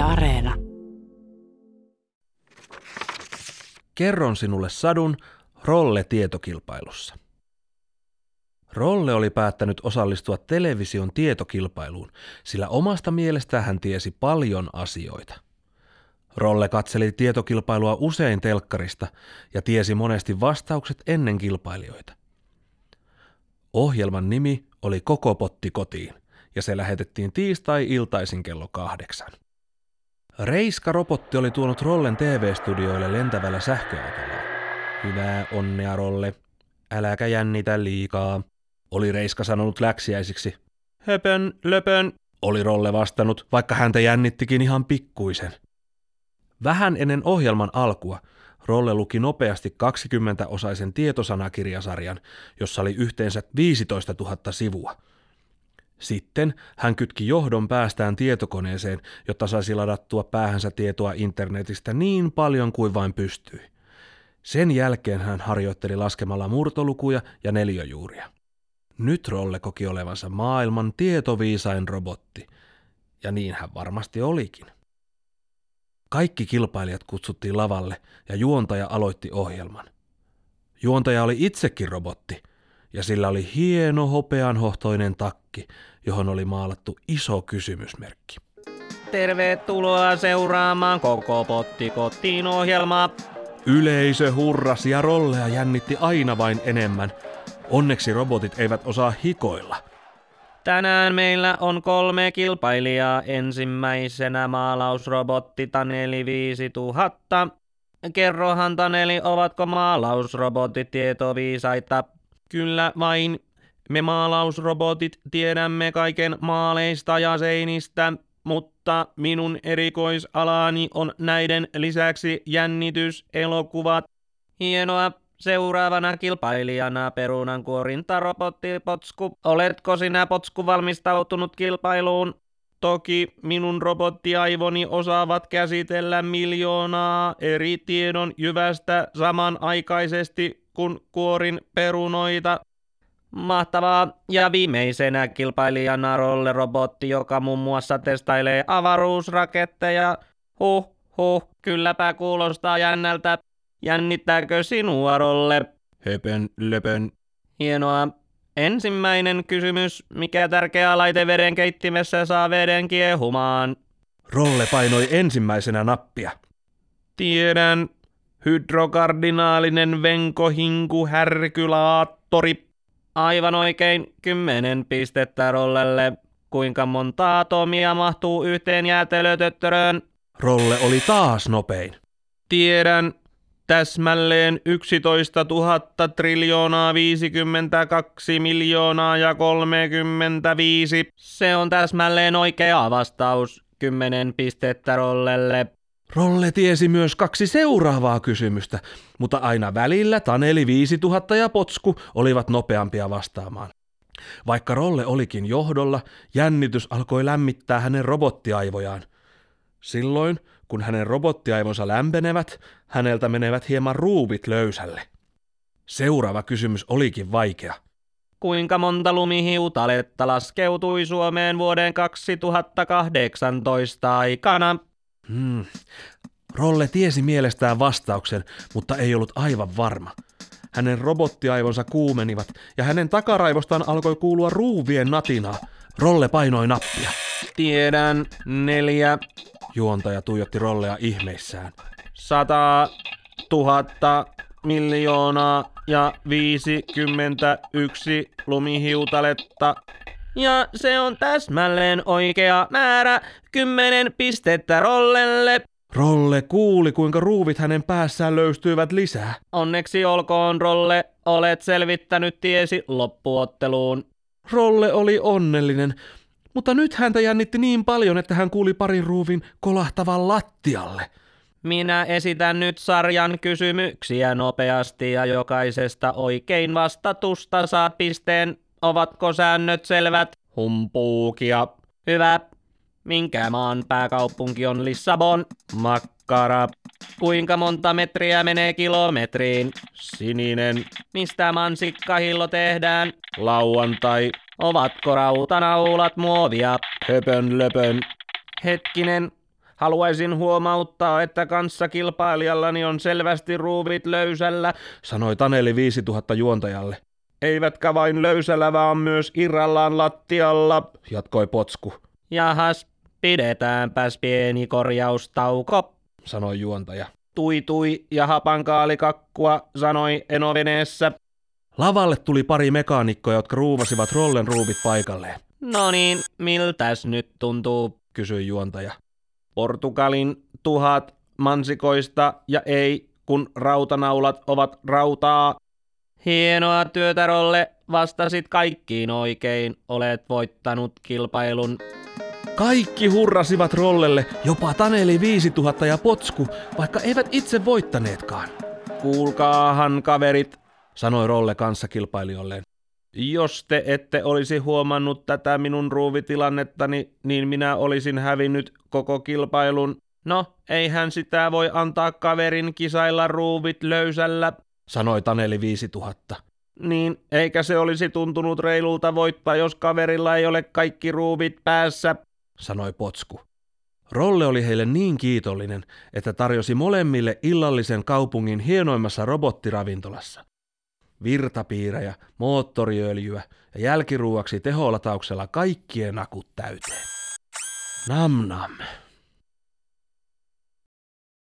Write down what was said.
Areena. Kerron sinulle sadun Rolle-tietokilpailussa. Rolle oli päättänyt osallistua television tietokilpailuun, sillä omasta mielestään hän tiesi paljon asioita. Rolle katseli tietokilpailua usein telkkarista ja tiesi monesti vastaukset ennen kilpailijoita. Ohjelman nimi oli Koko potti kotiin ja se lähetettiin tiistai-iltaisin kello kahdeksan. Reiska-robotti oli tuonut Rollen TV-studioille lentävällä sähköautolla. Hyvää onnea, Rolle. Äläkä jännitä liikaa, oli Reiska sanonut läksiäisiksi. Höpön, löpön, oli Rolle vastannut, vaikka häntä jännittikin ihan pikkuisen. Vähän ennen ohjelman alkua Rolle luki nopeasti 20-osaisen tietosanakirjasarjan, jossa oli yhteensä 15 000 sivua. Sitten hän kytki johdon päästään tietokoneeseen, jotta saisi ladattua päähänsä tietoa internetistä niin paljon kuin vain pystyi. Sen jälkeen hän harjoitteli laskemalla murtolukuja ja neljöjuuria. Nyt Rolle koki olevansa maailman tietoviisain robotti, ja niin hän varmasti olikin. Kaikki kilpailijat kutsuttiin lavalle ja juontaja aloitti ohjelman. Juontaja oli itsekin robotti, ja sillä oli hieno hopeanhohtoinen takki, johon oli maalattu iso kysymysmerkki. Tervetuloa seuraamaan koko potti kotiin ohjelmaa. Yleisö hurrasi ja rolleja jännitti aina vain enemmän. Onneksi robotit eivät osaa hikoilla. Tänään meillä on kolme kilpailijaa. Ensimmäisenä maalausrobotti Taneli 5000. Kerrohan Taneli, ovatko maalausrobotit tietoviisaita? Kyllä vain. Me maalausrobotit tiedämme kaiken maaleista ja seinistä, mutta minun erikoisalani on näiden lisäksi jännityselokuvat. Hienoa, Seuraavana kilpailijana perunan kuorintarobotti Potsku. Oletko sinä Potsku valmistautunut kilpailuun? Toki minun robottiaivoni osaavat käsitellä miljoonaa eri tiedon jyvästä samanaikaisesti, kun kuorin perunoita. Mahtavaa. Ja viimeisenä kilpailijana rolle-robotti, joka muun muassa testailee avaruusraketteja. Huh, huh, kylläpä kuulostaa jännältä. Jännittääkö sinua, Rolle? Höpön, löpön. Hienoa. Ensimmäinen kysymys. Mikä tärkeä laite veden keittimessä saa veden kiehumaan? Rolle painoi ensimmäisenä nappia. Tiedän. Hydrokardinaalinen venkohinku härkylaattori. Aivan oikein. Kymmenen pistettä Rollelle. Kuinka monta atomia mahtuu yhteen jäätelötöttöröön? Rolle oli taas nopein. Tiedän täsmälleen 11 000 triljoonaa 52 miljoonaa ja 35. Se on täsmälleen oikea vastaus. 10 pistettä Rollelle. Rolle tiesi myös kaksi seuraavaa kysymystä, mutta aina välillä Taneli 5000 ja Potsku olivat nopeampia vastaamaan. Vaikka Rolle olikin johdolla, jännitys alkoi lämmittää hänen robottiaivojaan. Silloin, kun hänen robottiaivonsa lämpenevät, häneltä menevät hieman ruuvit löysälle. Seuraava kysymys olikin vaikea. Kuinka monta lumihiutaletta laskeutui Suomeen vuoden 2018 aikana? Hmm. Rolle tiesi mielestään vastauksen, mutta ei ollut aivan varma. Hänen robottiaivonsa kuumenivat ja hänen takaraivostaan alkoi kuulua ruuvien natinaa. Rolle painoi nappia. Tiedän, neljä, Juontaja tuijotti rolleja ihmeissään. Sata, tuhatta, miljoonaa ja 51 lumihiutaletta. Ja se on täsmälleen oikea määrä, kymmenen pistettä Rollelle. Rolle kuuli, kuinka ruuvit hänen päässään löystyivät lisää. Onneksi olkoon, Rolle, olet selvittänyt tiesi loppuotteluun. Rolle oli onnellinen, mutta nyt häntä jännitti niin paljon, että hän kuuli parin ruuvin kolahtavan lattialle. Minä esitän nyt sarjan kysymyksiä nopeasti ja jokaisesta oikein vastatusta saat pisteen. Ovatko säännöt selvät? Humpuukia. Hyvä. Minkä maan pääkaupunki on Lissabon? Makkara. Kuinka monta metriä menee kilometriin? Sininen. Mistä mansikkahillo tehdään? Lauantai. Ovatko rautanaulat muovia? Höpön löpön. Hetkinen. Haluaisin huomauttaa, että kanssakilpailijallani on selvästi ruuvit löysällä, sanoi Taneli 5000 juontajalle. Eivätkä vain löysällä, vaan myös irrallaan lattialla. Jatkoi Potsku, Jahas, pidetäänpäs pieni korjaustauko. sanoi juontaja. Tui tui ja hapankaalikakkua, sanoi enoveneessä. Lavalle tuli pari mekaanikkoa, jotka ruuvasivat rollen ruuvit paikalleen, No niin, miltäs nyt tuntuu? kysyi juontaja. Portugalin tuhat mansikoista ja ei, kun rautanaulat ovat rautaa. Hienoa työtä, Rolle. Vastasit kaikkiin oikein. Olet voittanut kilpailun. Kaikki hurrasivat rollelle, jopa Taneli 5000 ja Potsku, vaikka eivät itse voittaneetkaan, Kuulkaahan, kaverit, sanoi Rolle kanssakilpailijoilleen. jos te ette olisi huomannut tätä minun ruuvitilannettani, niin minä olisin hävinnyt koko kilpailun. No, eihän sitä voi antaa kaverin kisailla ruuvit löysällä. Sanoi Taneli 5000. Niin, eikä se olisi tuntunut reilulta voittaa, jos kaverilla ei ole kaikki ruuvit päässä. sanoi Potsku. Rolle oli heille niin kiitollinen, että tarjosi molemmille illallisen kaupungin hienoimmassa robottiravintolassa. Virtapiirejä, moottoriöljyä ja jälkiruuaksi teholatauksella kaikkien akut täyteen. Nam nam.